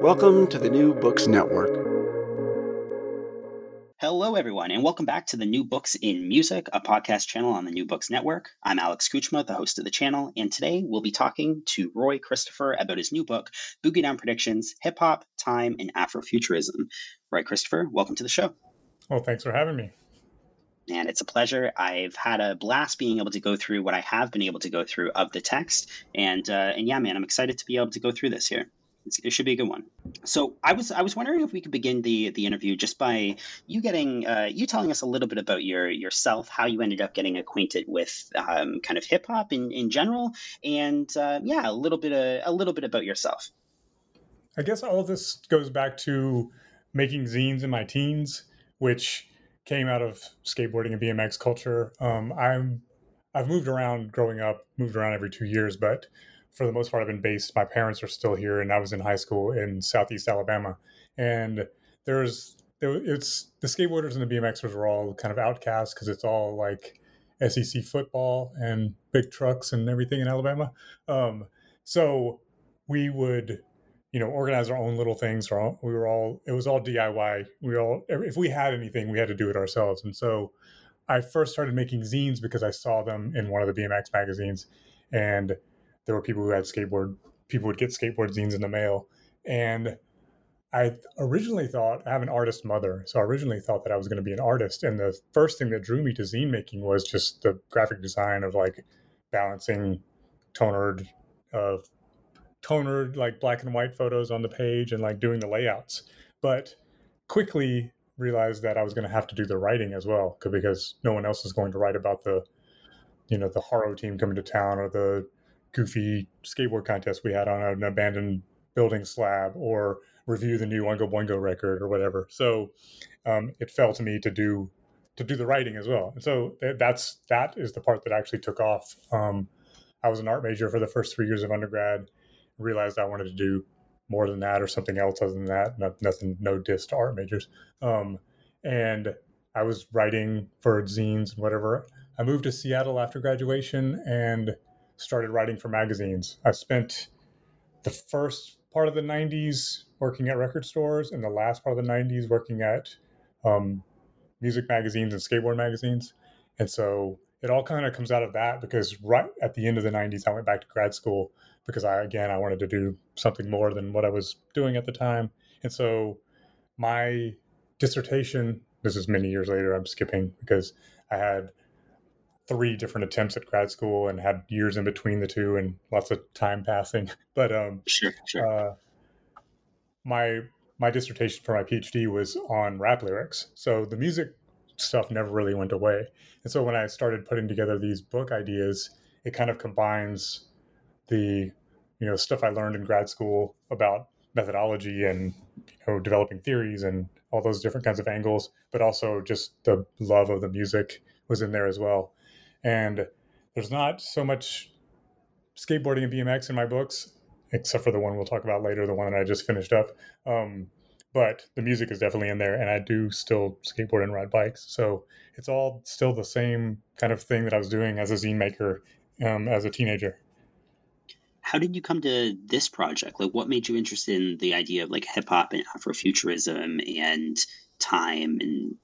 Welcome to the New Books Network. Hello, everyone, and welcome back to the New Books in Music, a podcast channel on the New Books Network. I'm Alex Kuchma, the host of the channel, and today we'll be talking to Roy Christopher about his new book, Boogie Down Predictions Hip Hop, Time, and Afrofuturism. Roy Christopher, welcome to the show. Well, thanks for having me. And it's a pleasure. I've had a blast being able to go through what I have been able to go through of the text, and uh, and yeah, man, I'm excited to be able to go through this here. It should be a good one. So I was I was wondering if we could begin the the interview just by you getting uh, you telling us a little bit about your yourself, how you ended up getting acquainted with um, kind of hip hop in, in general, and uh, yeah, a little bit of, a little bit about yourself. I guess all this goes back to making zines in my teens, which came out of skateboarding and BMX culture. Um, I'm I've moved around growing up, moved around every two years, but for the most part, I've been based. My parents are still here, and I was in high school in Southeast Alabama. And there's there, it's the skateboarders and the BMXers were all kind of outcasts because it's all like SEC football and big trucks and everything in Alabama. Um, so we would, you know, organize our own little things. Or we were all it was all DIY. We all if we had anything, we had to do it ourselves. And so I first started making zines because I saw them in one of the BMX magazines, and there were people who had skateboard people would get skateboard zines in the mail. And i originally thought i have an artist mother so i originally thought that i was going to be an artist. And the first thing that drew me to zine making was just the graphic design of like balancing tonered uh, tonered like black and white photos on the page and like doing the layouts. But quickly realized that i was going to have to do the writing as well because no one else is going to write about the you know the Haro team coming to town or the goofy skateboard contest we had on an abandoned building slab or review the new Oingo Boingo record or whatever. So um, it fell to me to do to do the writing as well. And so that's that is the part that actually took off. Um, I was an art major for the first three years of undergrad. Realized I wanted to do more than that or something else other than that. Not, nothing, no diss to art majors. Um, and I was writing for zines and whatever. I moved to Seattle after graduation and started writing for magazines. I spent the first part of the 90s working at record stores and the last part of the 90s working at um, music magazines and skateboard magazines. And so it all kind of comes out of that because right at the end of the 90s, I went back to grad school because I, again, I wanted to do something more than what I was doing at the time. And so my dissertation, this is many years later, I'm skipping because I had three different attempts at grad school and had years in between the two and lots of time passing. But um, sure, sure. Uh, my my dissertation for my PhD was on rap lyrics, so the music stuff never really went away. And so when I started putting together these book ideas, it kind of combines the you know stuff I learned in grad school about methodology and you know developing theories and all those different kinds of angles, but also just the love of the music was in there as well. And there's not so much skateboarding and BMX in my books, except for the one we'll talk about later, the one that I just finished up. Um, but the music is definitely in there, and I do still skateboard and ride bikes. So it's all still the same kind of thing that I was doing as a zine maker um, as a teenager. how did you come to this project? Like, what made you interested in the idea of like hip hop and Afrofuturism and time and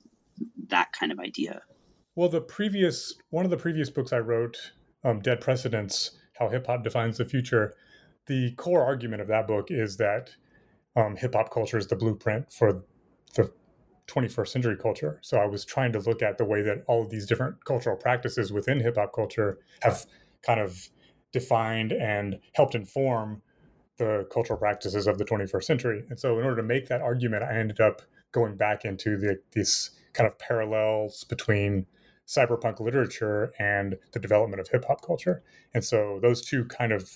that kind of idea? Well, the previous one of the previous books I wrote, um, Dead Precedents: How Hip Hop Defines the Future. The core argument of that book is that um, hip hop culture is the blueprint for the 21st century culture. So I was trying to look at the way that all of these different cultural practices within hip hop culture have kind of defined and helped inform the cultural practices of the 21st century. And so in order to make that argument, I ended up going back into the, these kind of parallels between cyberpunk literature and the development of hip hop culture. And so those two kind of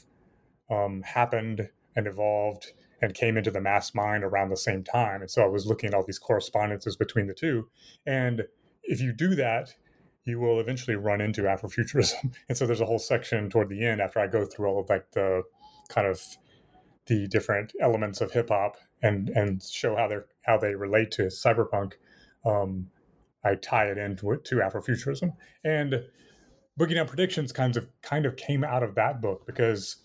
um, happened and evolved and came into the mass mind around the same time. And so I was looking at all these correspondences between the two. And if you do that, you will eventually run into Afrofuturism. And so there's a whole section toward the end after I go through all of like the kind of the different elements of hip hop and and show how they're how they relate to cyberpunk. Um, I tie it into to Afrofuturism and Boogie Down Predictions kinds of kind of came out of that book because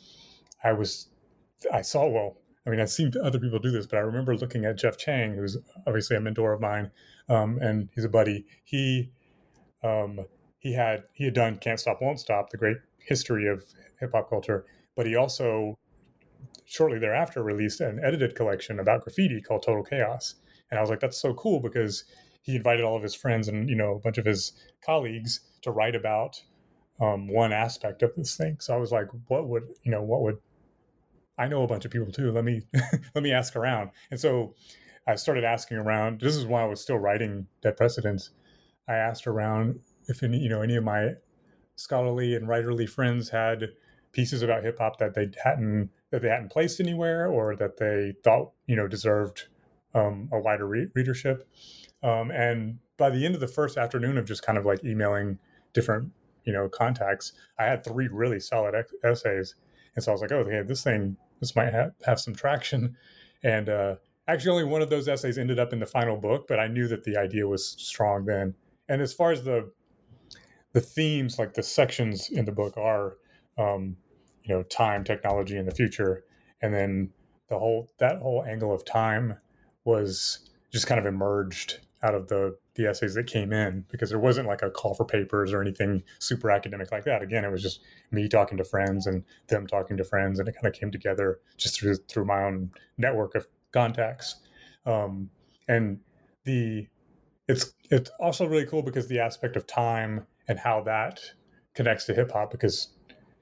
I was I saw well I mean, I've seen other people do this, but I remember looking at Jeff Chang, who's obviously a mentor of mine, um, and he's a buddy. He um, he had he had done Can't Stop Won't Stop, the great history of hip hop culture, but he also shortly thereafter released an edited collection about graffiti called Total Chaos. And I was like, that's so cool because he invited all of his friends and you know a bunch of his colleagues to write about um, one aspect of this thing. So I was like, what would you know what would I know a bunch of people too. Let me let me ask around. And so I started asking around. This is while I was still writing Dead Precedents. I asked around if any, you know, any of my scholarly and writerly friends had pieces about hip hop that they hadn't that they hadn't placed anywhere or that they thought you know deserved um, a wider re- readership. Um, and by the end of the first afternoon of just kind of like emailing different you know contacts, I had three really solid ex- essays and so I was like, oh, okay, this thing, this might have, have some traction. And uh, actually, only one of those essays ended up in the final book, but I knew that the idea was strong then. And as far as the the themes, like the sections in the book, are, um, you know, time, technology, and the future, and then the whole that whole angle of time was just kind of emerged out of the the essays that came in because there wasn't like a call for papers or anything super academic like that. Again, it was just me talking to friends and them talking to friends, and it kind of came together just through through my own network of contacts. Um, and the it's it's also really cool because the aspect of time and how that connects to hip hop because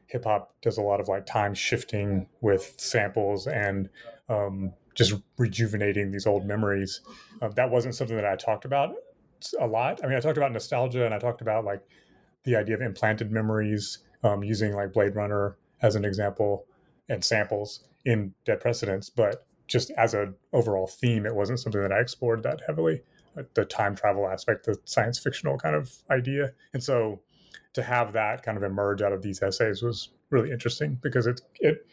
hip hop does a lot of like time shifting with samples and um, just rejuvenating these old memories. Uh, that wasn't something that I talked about a lot. I mean, I talked about nostalgia and I talked about like the idea of implanted memories um, using like Blade Runner as an example and samples in Dead Precedents, but just as an overall theme, it wasn't something that I explored that heavily. The time travel aspect, the science fictional kind of idea, and so to have that kind of emerge out of these essays was really interesting because it it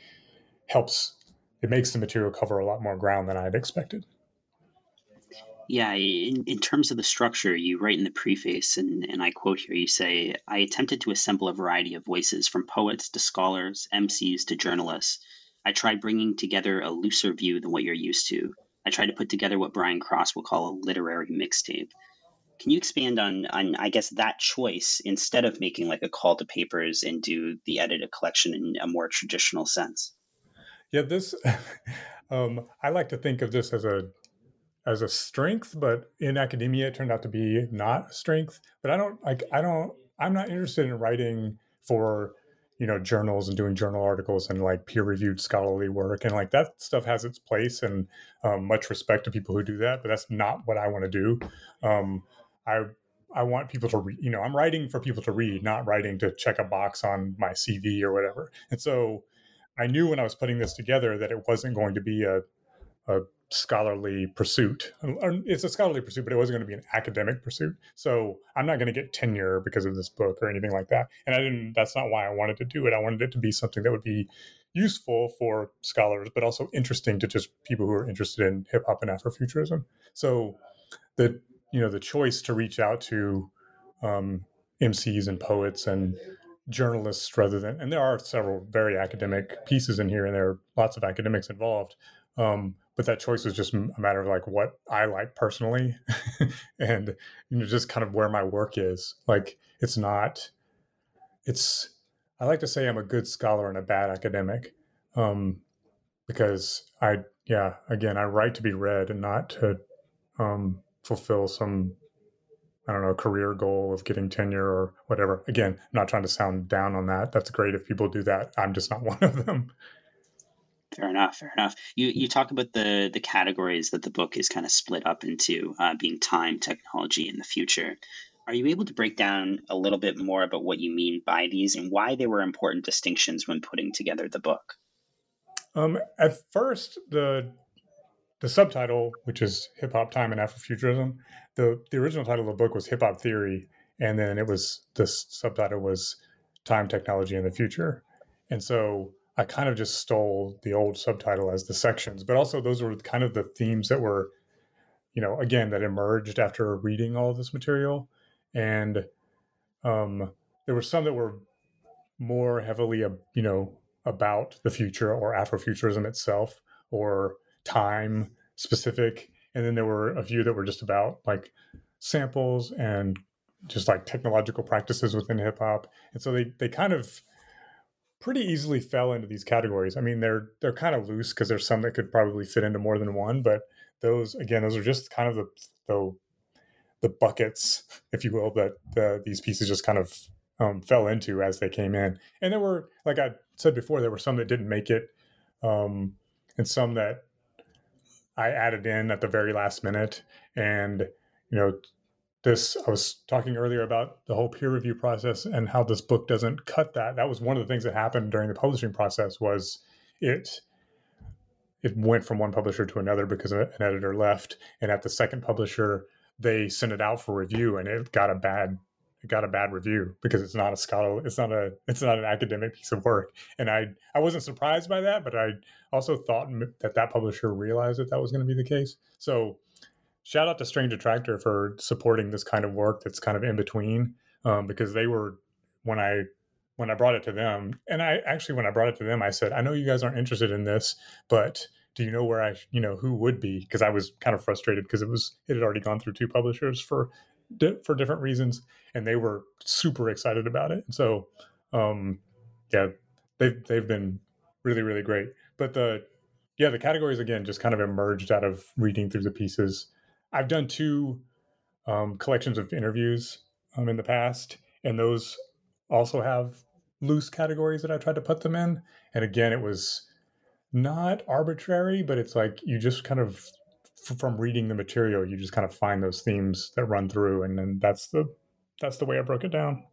helps it makes the material cover a lot more ground than I had expected. Yeah, in, in terms of the structure, you write in the preface, and, and I quote here you say, I attempted to assemble a variety of voices from poets to scholars, MCs to journalists. I tried bringing together a looser view than what you're used to. I tried to put together what Brian Cross will call a literary mixtape. Can you expand on, on, I guess, that choice instead of making like a call to papers and do the edited collection in a more traditional sense? Yeah, this, um, I like to think of this as a as a strength, but in academia it turned out to be not a strength. But I don't like I don't I'm not interested in writing for you know journals and doing journal articles and like peer reviewed scholarly work and like that stuff has its place and um, much respect to people who do that. But that's not what I want to do. Um, I I want people to read. You know, I'm writing for people to read, not writing to check a box on my CV or whatever. And so I knew when I was putting this together that it wasn't going to be a a scholarly pursuit. It's a scholarly pursuit, but it wasn't going to be an academic pursuit. So I'm not going to get tenure because of this book or anything like that. And I didn't. That's not why I wanted to do it. I wanted it to be something that would be useful for scholars, but also interesting to just people who are interested in hip hop and Afrofuturism. So the you know the choice to reach out to um, MCs and poets and journalists rather than and there are several very academic pieces in here and there are lots of academics involved um, but that choice was just a matter of like what i like personally and you know just kind of where my work is. Like it's not it's i like to say i'm a good scholar and a bad academic um, because i yeah again i write to be read and not to um, fulfill some I don't know, career goal of getting tenure or whatever. Again, I'm not trying to sound down on that. That's great if people do that. I'm just not one of them. Fair enough. Fair enough. You you talk about the the categories that the book is kind of split up into, uh, being time, technology, and the future. Are you able to break down a little bit more about what you mean by these and why they were important distinctions when putting together the book? Um, at first, the the subtitle, which is Hip Hop Time and Afrofuturism, the the original title of the book was Hip Hop Theory, and then it was the subtitle was Time, Technology, and the Future, and so I kind of just stole the old subtitle as the sections, but also those were kind of the themes that were, you know, again that emerged after reading all this material, and um, there were some that were more heavily, you know, about the future or Afrofuturism itself or time specific and then there were a few that were just about like samples and just like technological practices within hip hop. And so they they kind of pretty easily fell into these categories. I mean they're they're kind of loose because there's some that could probably fit into more than one but those again those are just kind of the the, the buckets if you will that the, these pieces just kind of um, fell into as they came in. And there were like i said before there were some that didn't make it um, and some that I added in at the very last minute. And, you know, this, I was talking earlier about the whole peer review process and how this book doesn't cut that. That was one of the things that happened during the publishing process was it, it went from one publisher to another because an editor left. And at the second publisher, they sent it out for review and it got a bad it got a bad review because it's not a scholar it's not a it's not an academic piece of work. And i i wasn't surprised by that but i also thought that that publisher realized that that was going to be the case. So shout out to strange attractor for supporting this kind of work that's kind of in between um, because they were when i when i brought it to them and i actually when i brought it to them i said i know you guys aren't interested in this but do you know where i you know who would be? Because i was kind of frustrated because it was it had already gone through two publishers for for different reasons, and they were super excited about it. And so, um, yeah, they've they've been really really great. But the yeah, the categories again just kind of emerged out of reading through the pieces. I've done two um, collections of interviews um, in the past, and those also have loose categories that I tried to put them in. And again, it was not arbitrary, but it's like you just kind of from reading the material, you just kind of find those themes that run through, and then that's the that's the way I broke it down.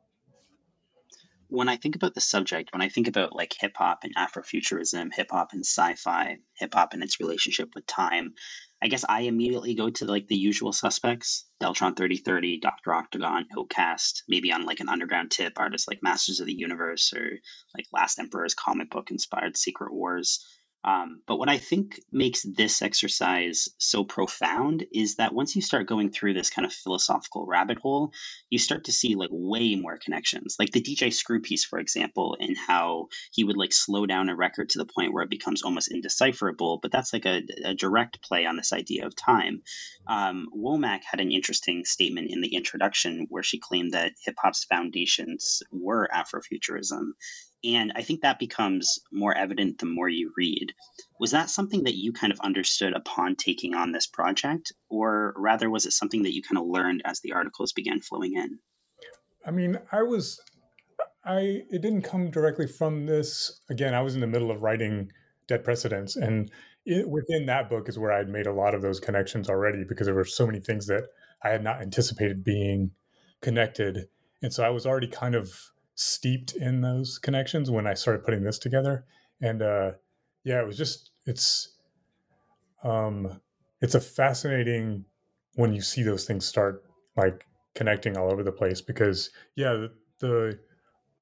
When I think about the subject, when I think about like hip hop and Afrofuturism, hip hop and sci-fi, hip hop and its relationship with time, I guess I immediately go to like the usual suspects: Deltron thirty thirty, Doctor Octagon, OutKast, maybe on like an underground tip, artists like Masters of the Universe or like Last Emperor's comic book inspired Secret Wars. Um, but what I think makes this exercise so profound is that once you start going through this kind of philosophical rabbit hole, you start to see like way more connections. Like the DJ Screw piece, for example, and how he would like slow down a record to the point where it becomes almost indecipherable. But that's like a, a direct play on this idea of time. Um, Womack had an interesting statement in the introduction where she claimed that hip hop's foundations were Afrofuturism. And I think that becomes more evident the more you read. Was that something that you kind of understood upon taking on this project, or rather was it something that you kind of learned as the articles began flowing in? I mean, I was, I, it didn't come directly from this. Again, I was in the middle of writing Dead Precedents, and it, within that book is where I'd made a lot of those connections already because there were so many things that I had not anticipated being connected. And so I was already kind of steeped in those connections when I started putting this together. And uh, yeah, it was just it's um, it's a fascinating when you see those things start like connecting all over the place because yeah, the the,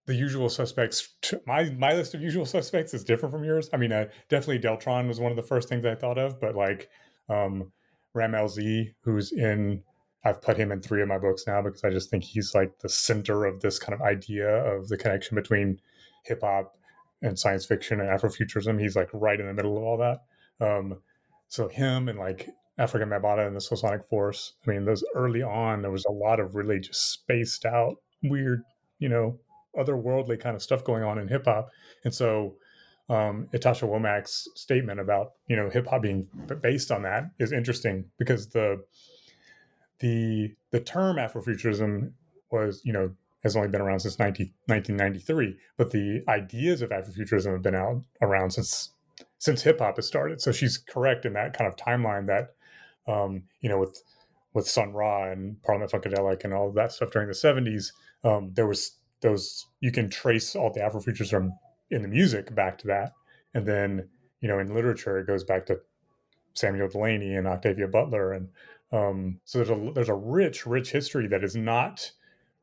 the usual suspects my my list of usual suspects is different from yours. I mean, uh, definitely Deltron was one of the first things I thought of, but like um, Rammellzee, who's in I've put him in three of my books now because I just think he's like the center of this kind of idea of the connection between hip hop and science fiction and Afrofuturism. He's like right in the middle of all that. Um, so him and like Afrika Bambaataa and the Soulsonic Force. I mean, those early on, there was a lot of really just spaced out, weird, you know, otherworldly kind of stuff going on in hip hop. And so um, Ytasha Womack's statement about you know hip hop being based on that is interesting because the the the term Afrofuturism was you know has only been around since 19, 1993, but the ideas of Afrofuturism have been out around since since hip hop has started. So she's correct in that kind of timeline that um, you know with with Sun Ra and Parliament Funkadelic and all that stuff during the 70s, um, there was those you can trace all the Afrofuturism in the music back to that, and then you know in literature it goes back to Samuel Delany and Octavia Butler, and um, so there's a there's a rich rich history that is not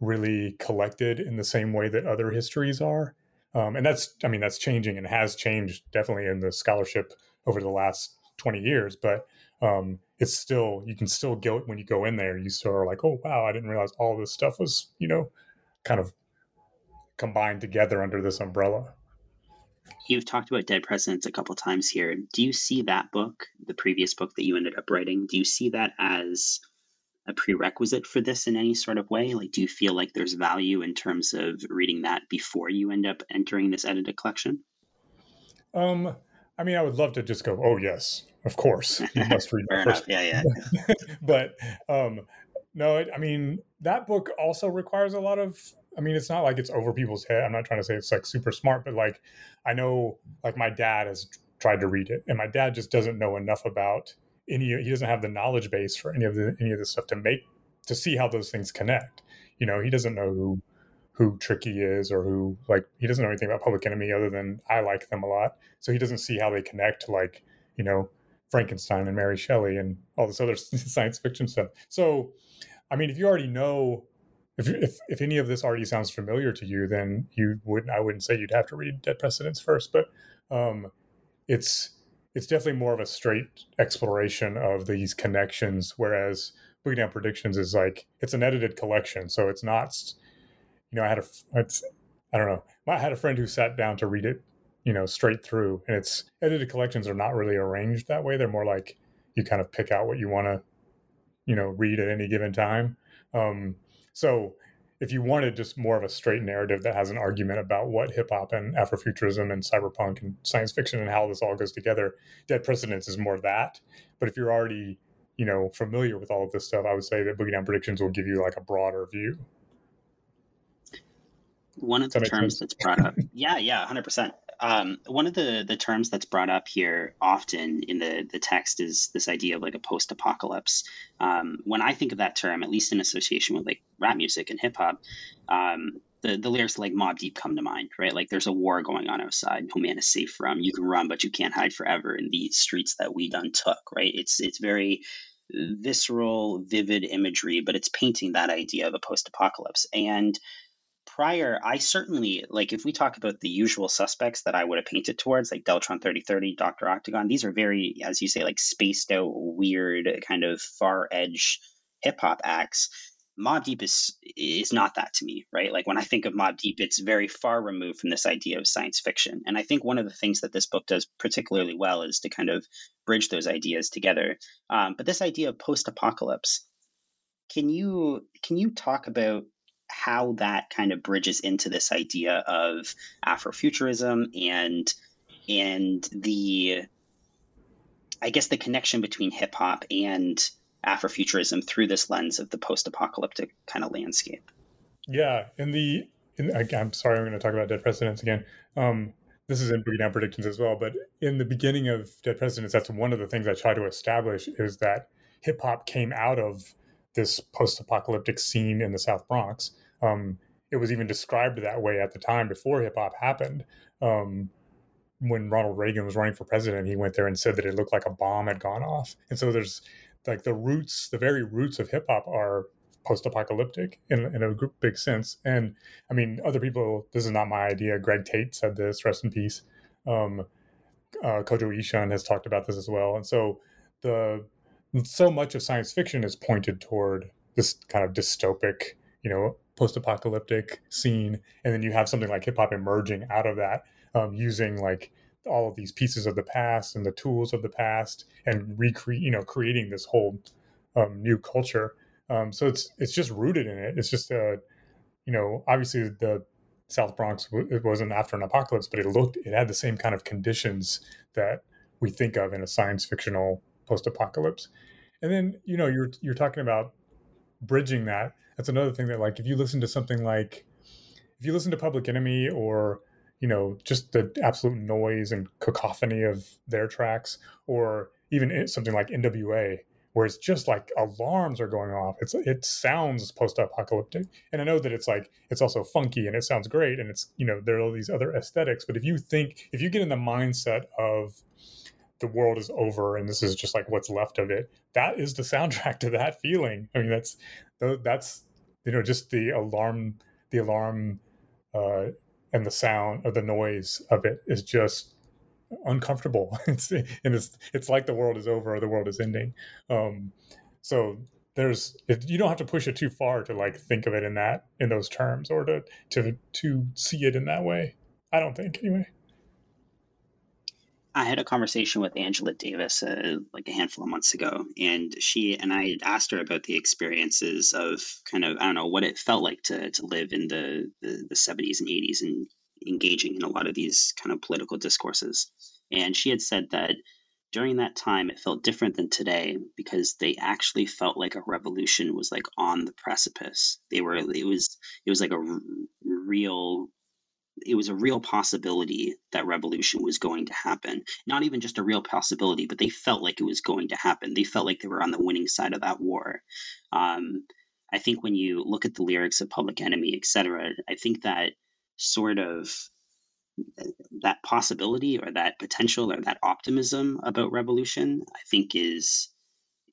really collected in the same way that other histories are, um, and that's I mean that's changing and has changed definitely in the scholarship over the last 20 years, but um, it's still you can still go when you go in there you still are like oh wow I didn't realize all this stuff was you know kind of combined together under this umbrella. You've talked about Dead Precedents a couple times here. Do you see that book, the previous book that you ended up writing, do you see that as a prerequisite for this in any sort of way? Like, do you feel like there's value in terms of reading that before you end up entering this edited collection? Um, I mean, I would love to just go, oh yes, of course, you must read Fair enough. Yeah, yeah. but um, no, it, I mean, that book also requires a lot of I mean, it's not like it's over people's head. I'm not trying to say it's like super smart, but like I know like my dad has tried to read it and my dad just doesn't know enough about any he doesn't have the knowledge base for any of the any of this stuff to make to see how those things connect. You know, he doesn't know who who Tricky is or who like he doesn't know anything about Public Enemy other than I like them a lot. So he doesn't see how they connect to like, you know, Frankenstein and Mary Shelley and all this other science fiction stuff. So I mean, if you already know if, if if any of this already sounds familiar to you, then you wouldn't. I wouldn't say you'd have to read Dead Precedents first, but um, it's it's definitely more of a straight exploration of these connections. Whereas Boogie Down Predictions is like it's an edited collection, so it's not. You know, I had a it's, I don't know. I had a friend who sat down to read it, you know, straight through, and it's edited collections are not really arranged that way. They're more like you kind of pick out what you want to, you know, read at any given time. Um, so if you wanted just more of a straight narrative that has an argument about what hip hop and Afrofuturism and cyberpunk and science fiction and how this all goes together, Dead Precedents is more that. But if you're already, you know, familiar with all of this stuff, I would say that Boogie Down Predictions will give you like a broader view. One of the terms sense? that's brought up, yeah, yeah, hundred percent. Um, one of the the terms that's brought up here often in the the text is this idea of like a post apocalypse. Um, when I think of that term, at least in association with like rap music and hip hop, um, the the lyrics like Mobb Deep come to mind, right? Like there's a war going on outside, no man is safe from. You can run, but you can't hide forever in these streets that we done took, right? It's it's very visceral, vivid imagery, but it's painting that idea of a post apocalypse and prior, I certainly like if we talk about the usual suspects that I would have painted towards, like Deltron 3030, Dr. Octagon, these are very, as you say, like spaced out, weird, kind of far edge hip hop acts. Mobb Deep is is not that to me, right? Like when I think of Mobb Deep, it's very far removed from this idea of science fiction. And I think one of the things that this book does particularly well is to kind of bridge those ideas together. Um, but this idea of post apocalypse, can you can you talk about how that kind of bridges into this idea of Afrofuturism and and the I guess the connection between hip hop and Afrofuturism through this lens of the post-apocalyptic kind of landscape. Yeah, in the in, I'm sorry, I'm going to talk about Dead Precedents again. Um, this is in Boogie Down Predictions as well, but in the beginning of Dead Precedents, that's one of the things I try to establish is that hip hop came out of this post-apocalyptic scene in the South Bronx. Um, it was even described that way at the time before hip hop happened. Um, when Ronald Reagan was running for president, he went there and said that it looked like a bomb had gone off. And so there's like the roots, the very roots of hip hop are post-apocalyptic in, in a big sense. And I mean, other people, this is not my idea. Greg Tate said this, rest in peace. Um, uh, Kodwo Eshun has talked about this as well. And so the so much of science fiction is pointed toward this kind of dystopic, you know, post-apocalyptic scene, and then you have something like hip hop emerging out of that, um, using like all of these pieces of the past and the tools of the past, and recreate, you know, creating this whole um, new culture. Um, so it's it's just rooted in it. It's just a, you know, obviously the South Bronx it wasn't after an apocalypse, but it looked it had the same kind of conditions that we think of in a science fictional post-apocalypse. And then you know you're you're talking about bridging that. That's another thing that like if you listen to something like if you listen to Public Enemy or you know just the absolute noise and cacophony of their tracks or even something like NWA where it's just like alarms are going off. It's it sounds post-apocalyptic, and I know that it's like it's also funky and it sounds great, and it's you know there are all these other aesthetics. But if you think if you get in the mindset of the world is over and this is just like what's left of it, that is the soundtrack to that feeling. I mean that's that's you know just the alarm the alarm uh, and the sound of the noise of it is just uncomfortable. it's and it's it's like the world is over or the world is ending. Um, so there's it, you don't have to push it too far to like think of it in that in those terms or to to to see it in that way. I don't think anyway. I had a conversation with Angela Davis uh, like a handful of months ago, and she and I had asked her about the experiences of kind of I don't know what it felt like to to live in the the, 70s and 80s and engaging in a lot of these kind of political discourses. And she had said that during that time it felt different than today because they actually felt like a revolution was like on the precipice. They were it was it was like a r- real it was a real possibility that revolution was going to happen. Not even just a real possibility, but they felt like it was going to happen. They felt like they were on the winning side of that war. Um, I think when you look at the lyrics of Public Enemy, etc., I think that sort of that possibility or that potential or that optimism about revolution, I think is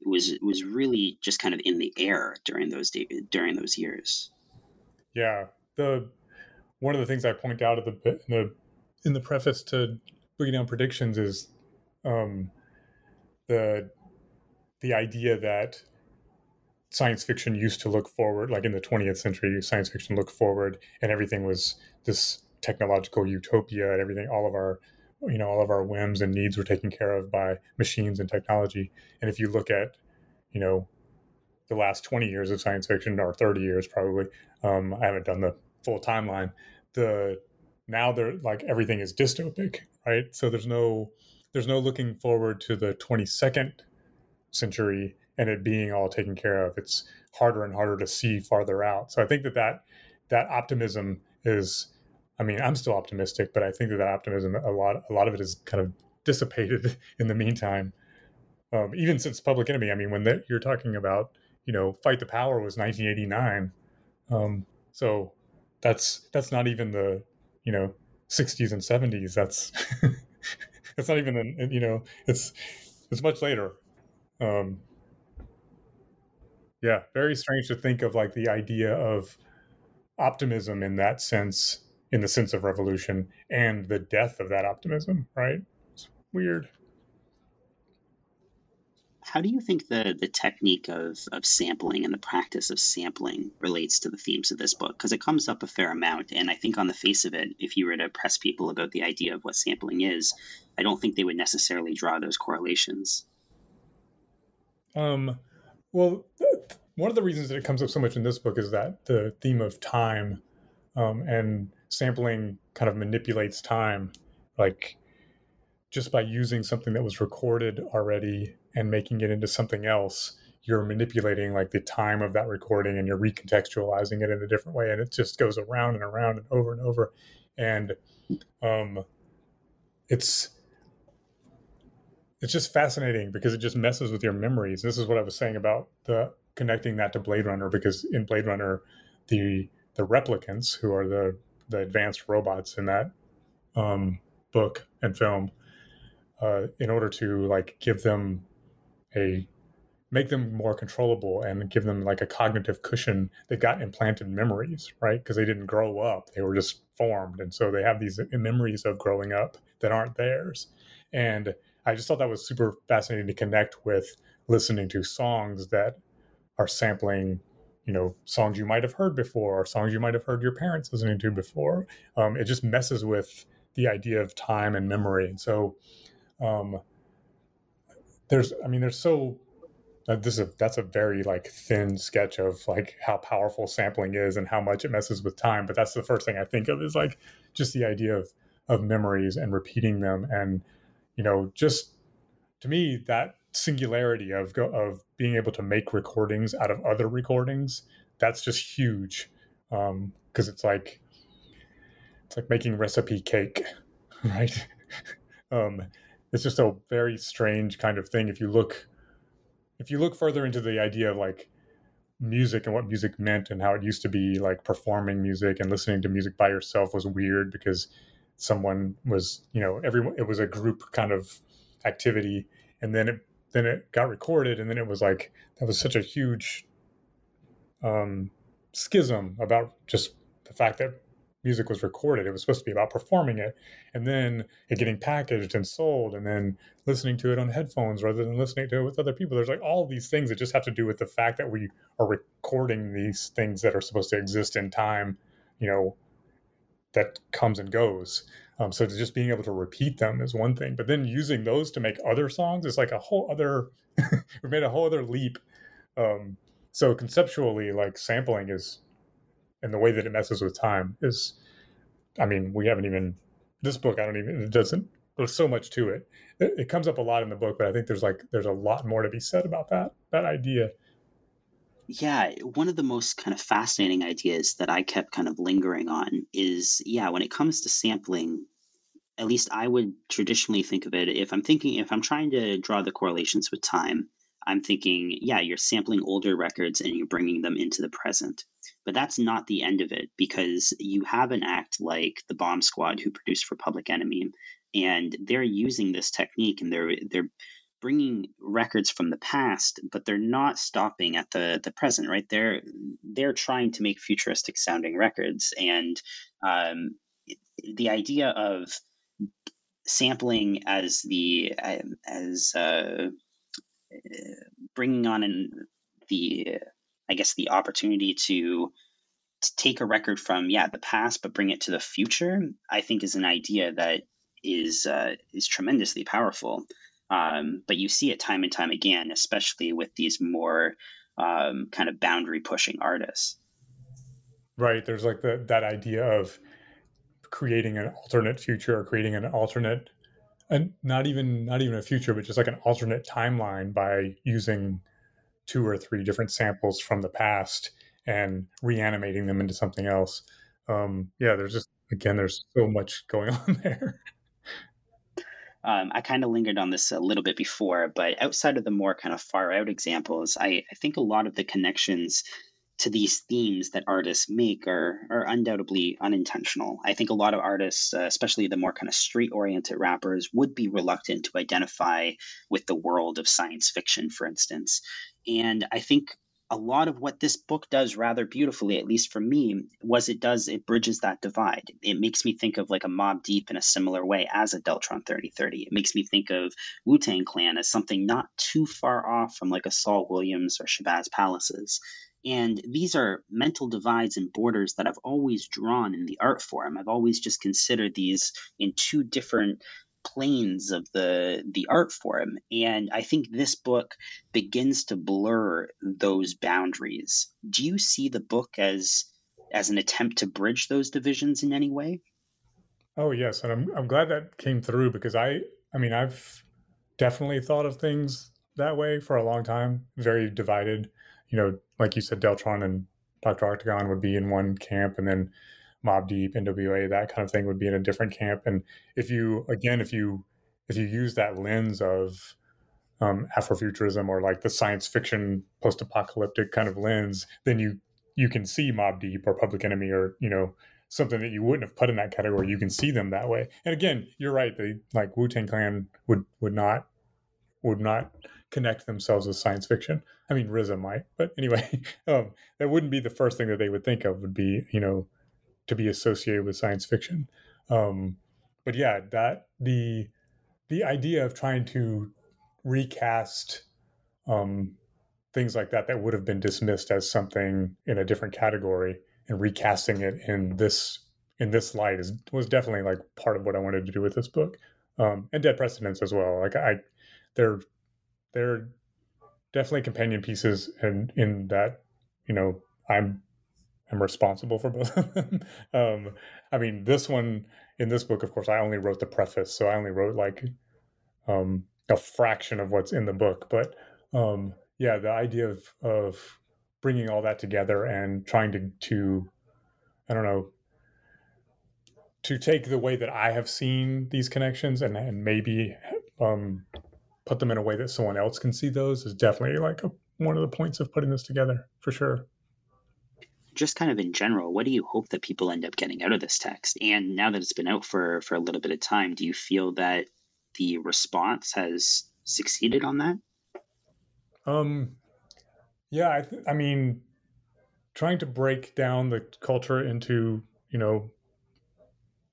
was was really just kind of in the air during those during those years. Yeah, the one of the things I point out the in the in the preface to Boogie Down Predictions is um, the the idea that science fiction used to look forward, like in the 20th century, science fiction looked forward, and everything was this technological utopia, and everything, all of our, you know, all of our whims and needs were taken care of by machines and technology. And if you look at, you know, the last 20 years of science fiction, or 30 years probably, um, I haven't done the full timeline. The now they're like everything is dystopic, right? So there's no there's no looking forward to the 22nd century and it being all taken care of. It's harder and harder to see farther out. So I think that that, that optimism is, I mean, I'm still optimistic, but I think that that optimism, a lot, a lot of it is kind of dissipated in the meantime. Um, even since Public Enemy, I mean, when you're talking about, you know, Fight the Power was 1989. Um, so that's, that's not even the, you know, 60s and 70s. That's, it's not even, you know, it's, it's much later. Um, yeah, very strange to think of like the idea of optimism in that sense, in the sense of revolution, and the death of that optimism, right? It's weird. How do you think the the technique of of sampling and the practice of sampling relates to the themes of this book? Because it comes up a fair amount, and I think on the face of it, if you were to press people about the idea of what sampling is, I don't think they would necessarily draw those correlations. Um, well, one of the reasons that it comes up so much in this book is that the theme of time um, and sampling kind of manipulates time, like just by using something that was recorded already and making it into something else. You're manipulating like the time of that recording and you're recontextualizing it in a different way, and it just goes around and around and over and over. And um, it's it's just fascinating because it just messes with your memories. This is what I was saying about the connecting that to Blade Runner because in Blade Runner, the the replicants who are the the advanced robots in that um, book and film, uh, in order to like give them a make them more controllable and give them like a cognitive cushion they've got implanted memories right? Because they didn't grow up. They were just formed. And so they have these memories of growing up that aren't theirs. And I just thought that was super fascinating to connect with listening to songs that are sampling you know songs you might have heard before or songs you might have heard your parents listening to before. Um, it just messes with the idea of time and memory. And so um, there's i mean there's so uh, this is a, that's a very like thin sketch of like how powerful sampling is and how much it messes with time but that's the first thing i think of is like just the idea of of memories and repeating them and you know just to me that singularity of go, of being able to make recordings out of other recordings that's just huge because um, it's like it's like making recipe cake right? Um, it's just a very strange kind of thing if you look if you look further into the idea of like music and what music meant and how it used to be like performing music and listening to music by yourself was weird because someone was you know everyone it was a group kind of activity and then it then it got recorded and then it was like that was such a huge um schism about just the fact that music was recorded it was supposed to be about performing it and then it getting packaged and sold and then listening to it on headphones rather than listening to it with other people there's like all these things that just have to do with the fact that we are recording these things that are supposed to exist in time you know that comes and goes um, so just being able to repeat them is one thing, but then using those to make other songs is like a whole other. we made a whole other leap. Um, so conceptually, like sampling is, and the way that it messes with time is, I mean, we haven't even this book. I don't even it doesn't. There's so much to it. it. It comes up a lot in the book, but I think there's like there's a lot more to be said about that that idea. Yeah, one of the most kind of fascinating ideas that I kept kind of lingering on is yeah, when it comes to sampling, at least I would traditionally think of it if I'm thinking, if I'm trying to draw the correlations with time, I'm thinking, yeah, you're sampling older records and you're bringing them into the present. But that's not the end of it because you have an act like the Bomb Squad who produced for Public Enemy, and they're using this technique and they're they're bringing records from the past, but they're not stopping at the the present, right? They're they're trying to make futuristic sounding records, and um, the idea of sampling as the um, as uh, bringing on an, the I guess the opportunity to to take a record from yeah the past but bring it to the future I think is an idea that is uh, is tremendously powerful. Um, but you see it time and time again, especially with these more um, kind of boundary pushing artists. Right. There's like the, that idea of creating an alternate future or creating an alternate and not even not even a future but just like an alternate timeline by using two or three different samples from the past and reanimating them into something else um yeah there's just again there's so much going on there um, I kind of lingered on this a little bit before, but outside of the more kind of far out examples, I, I think a lot of the connections to these themes that artists make are, are undoubtedly unintentional. I think a lot of artists, uh, especially the more kind of street oriented rappers, would be reluctant to identify with the world of science fiction, for instance. And I think a lot of what this book does rather beautifully, at least for me, was it does it bridges that divide. It makes me think of like a Mobb Deep in a similar way as a Deltron 3030. It makes me think of Wu Tang Clan as something not too far off from like a Saul Williams or Shabazz Palaces. And these are mental divides and borders that I've always drawn in the art form. I've always just considered these in two different planes of the the art form. And i think this book begins to blur those boundaries. Do you see the book as as an attempt to bridge those divisions in any way? Oh yes. And i'm i'm glad that came through because i i mean i've definitely thought of things that way for a long time. Very divided. You know like you said deltron and dr. Octagon would be in one camp and then Mobb Deep, NWA, that kind of thing would be in a different camp. And if you, again, if you if you use that lens of um, Afrofuturism or like the science fiction post-apocalyptic kind of lens, then you you can see Mobb Deep or Public Enemy or you know something that you wouldn't have put in that category. You can see them that way. And again, you're right. They like Wu Tang Clan would would not would not connect themselves with science fiction. I mean, RZA might, but anyway, um, that wouldn't be the first thing that they would think of. Would be you know to be associated with science fiction. Um, but yeah, that the the idea of trying to recast um, things like that that would have been dismissed as something in a different category and recasting it in this in this light is was definitely like part of what I wanted to do with this book, um, and Dead Precedents as well. Like I, they're they're definitely companion pieces, and in that you know I'm I'm responsible for both of them. um, I mean, this one in this book, of course, I only wrote the preface, so I only wrote like um, a fraction of what's in the book. But um, yeah, the idea of of bringing all that together and trying to to I don't know to take the way that I have seen these connections and and maybe um, put them in a way that someone else can see those is definitely like a, one of the points of putting this together for sure just kind of in general, what do you hope that people end up getting out of this text? And now that it's been out for for a little bit of time, do you feel that the response has succeeded on that? Um, yeah, I, th- I mean, trying to break down the culture into you know,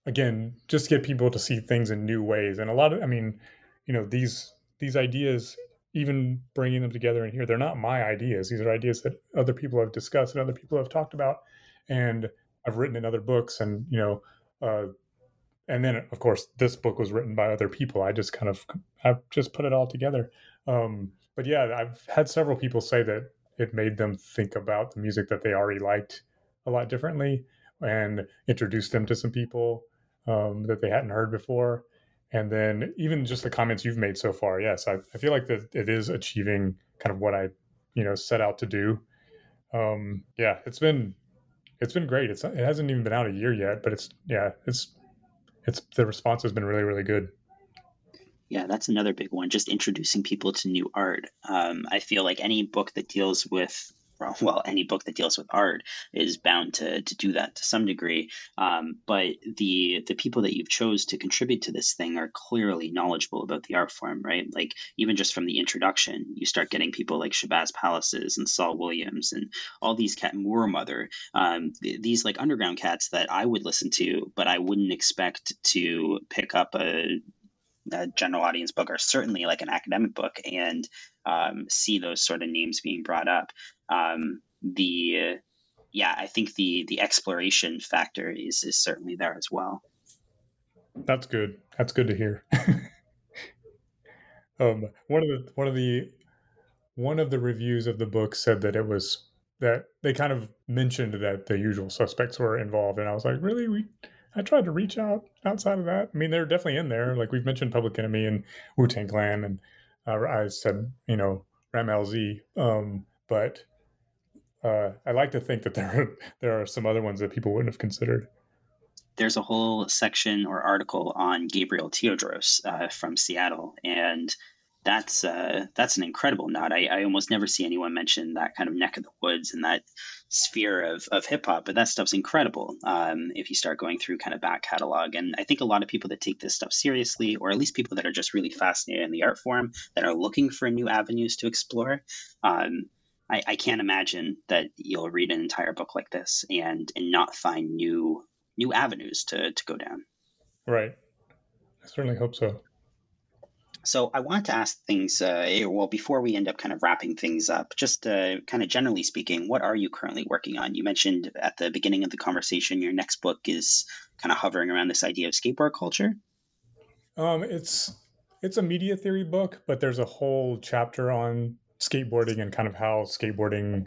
again, just get people to see things in new ways, and a lot of, I mean, you know, these these ideas even bringing them together in here, they're not my ideas. These are ideas that other people have discussed and other people have talked about, and I've written in other books. And you know, uh, and then of course this book was written by other people. I just kind of I've just put it all together. Um, but yeah, I've had several people say that it made them think about the music that they already liked a lot differently, and introduced them to some people um, that they hadn't heard before and then even just the comments you've made so far yes i, I feel like that it is achieving kind of what i you know set out to do. Um yeah it's been it's been great. It's it hasn't even been out a year yet but it's yeah it's it's the response has been really really good. Yeah that's another big one just introducing people to new art. Um, i feel like any book that deals with well, any book that deals with art is bound to, to do that to some degree. Um, but the the people that you've chose to contribute to this thing are clearly knowledgeable about the art form, right? Like even just from the introduction, you start getting people like Shabazz Palaces and Saul Williams and all these cat Moor Mother, um, these like underground cats that I would listen to, but I wouldn't expect to pick up a a general audience book or certainly like an academic book and um, see those sort of names being brought up. Um, the yeah, I think the the exploration factor is is certainly there as well. That's good. That's good to hear. um, one of the one of the one of the reviews of the book said that it was that they kind of mentioned that the usual suspects were involved, and I was like, really, we I tried to reach out outside of that. I mean, they're definitely in there. Like we've mentioned Public Enemy and Wu Tang Clan, and uh, I said, you know, Rammellzee. Um, but uh, I like to think that there are, there are some other ones that people wouldn't have considered. There's a whole section or article on Gabriel Teodros uh, from Seattle, and that's uh, that's an incredible nod. I, I almost never see anyone mention that kind of neck of the woods and that sphere of, of hip hop, but that stuff's incredible um, if you start going through kind of back catalog. And I think a lot of people that take this stuff seriously, or at least people that are just really fascinated in the art form, that are looking for new avenues to explore, um, I, I can't imagine that you'll read an entire book like this and and not find new new avenues to to go down. Right. I certainly hope so. So I wanted to ask things, uh, eh, well, before we end up kind of wrapping things up, just uh, kind of generally speaking, what are you currently working on? You mentioned at the beginning of the conversation your next book is kind of hovering around this idea of skateboard culture. Um, it's it's a media theory book, but there's a whole chapter on skateboarding and kind of how skateboarding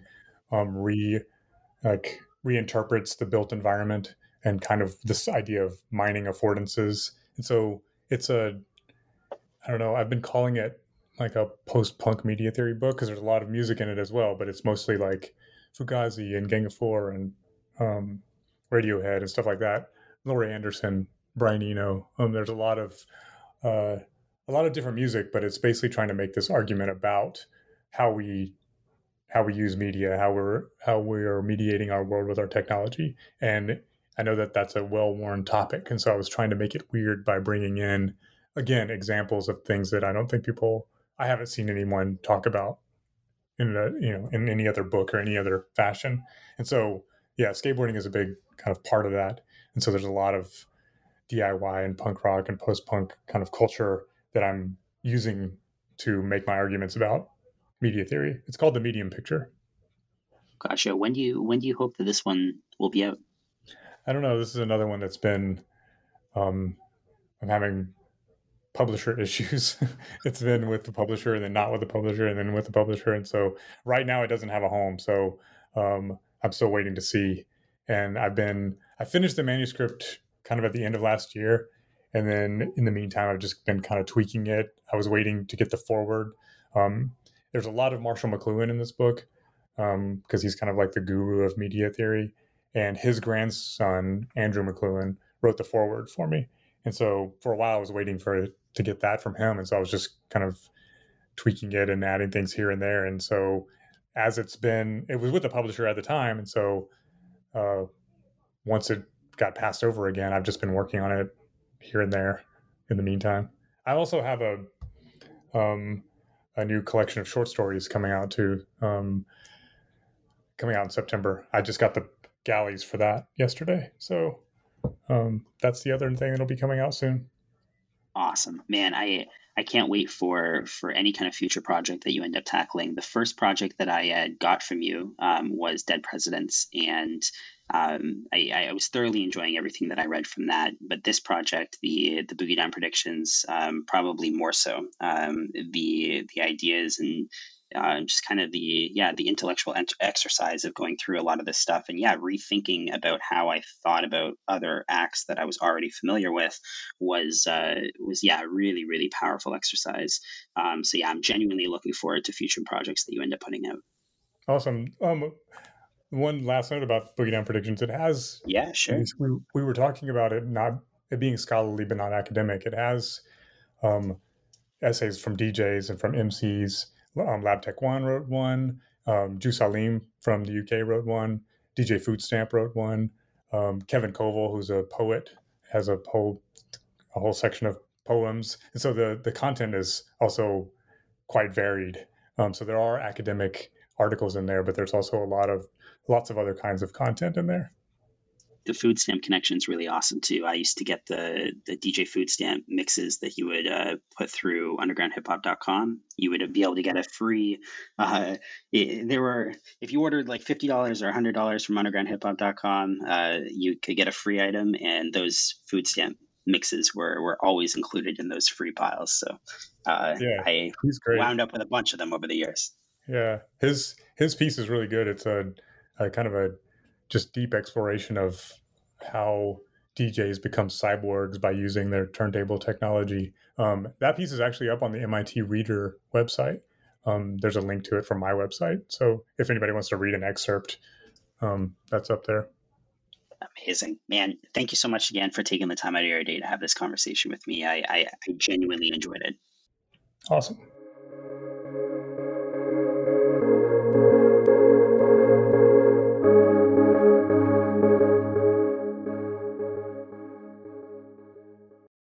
um, re like reinterprets the built environment and kind of this idea of mining affordances. And so it's a I don't know. I've been calling it like a post-punk media theory book because there's a lot of music in it as well, but it's mostly like Fugazi and Gang of Four and um, Radiohead and stuff like that. Laurie Anderson, Brian Eno. Um, there's a lot of uh, a lot of different music, but it's basically trying to make this argument about how we how we use media, how we're how we are mediating our world with our technology. And I know that that's a well-worn topic, and so I was trying to make it weird by bringing in again examples of things that I don't think people I haven't seen anyone talk about in the you know in any other book or any other fashion. And so yeah, skateboarding is a big kind of part of that. And so there's a lot of DIY and punk rock and post punk kind of culture that I'm using to make my arguments about media theory. It's called the Medium Picture. Gotcha. When do you when do you hope that this one will be out? I don't know. This is another one that's been. Um, I'm having publisher issues. it's been with the publisher and then not with the publisher and then with the publisher. And so right now it doesn't have a home. So um, I'm still waiting to see. And I've been, I finished the manuscript kind of at the end of last year. And then in the meantime, I've just been kind of tweaking it. I was waiting to get the foreword. Um, there's a lot of Marshall McLuhan in this book because um, he's kind of like the guru of media theory. And his grandson, Andrew McLuhan, wrote the foreword for me. And so for a while, I was waiting for to get that from him, and so I was just kind of tweaking it and adding things here and there. And so as it's been, it was with the publisher at the time, and so uh, once it got passed over again, I've just been working on it here and there. In the meantime, I also have a um, a new collection of short stories coming out too. Um, coming out in September. I just got the galleys for that yesterday, so um, that's the other thing that'll be coming out soon. Awesome, man! I I can't wait for for any kind of future project that you end up tackling. The first project that I uh, got from you um, was Dead Precedents, and um, I, I, was thoroughly enjoying everything that I read from that. But this project, the the Boogie Down predictions, um, probably more so. Um, the the ideas and uh, just kind of the yeah the intellectual ent- exercise of going through a lot of this stuff and yeah rethinking about how I thought about other acts that I was already familiar with was uh, was yeah really really powerful exercise. Um, so yeah, I'm genuinely looking forward to future projects that you end up putting out. Awesome. Um, one last note about Boogie Down Predictions. It has yeah sure. We we were talking about it not it being scholarly but not academic. It has um, essays from DJs and from MCs um, Labtekwon wrote one. Um, Juice Aleem from the UK wrote one. DJ Food Stamp wrote one. Um, Kevin Coval, who's a poet, has a whole a whole section of poems, and so the the content is also quite varied. Um, so there are academic articles in there, but there's also a lot of lots of other kinds of content in there the food stamp connection is really awesome too. I used to get the the DJ food stamp mixes that you would uh, put through undergroundhiphop.com. You would be able to get a free. Uh, it, there were if you ordered like fifty dollars or hundred dollars from undergroundhiphop.com, uh, you could get a free item, and those food stamp mixes were were always included in those free piles. So uh, yeah, I wound up with a bunch of them over the years. Yeah, his his piece is really good. It's a, a kind of a just deep exploration of how DJs become cyborgs by using their turntable technology. Um, that piece is actually up on the MIT Reader website. Um, there's a link to it from my website. So if anybody wants to read an excerpt, um, that's up there. Amazing, man! Thank you so much again for taking the time out of your day to have this conversation with me. I, I, I genuinely enjoyed it. Awesome.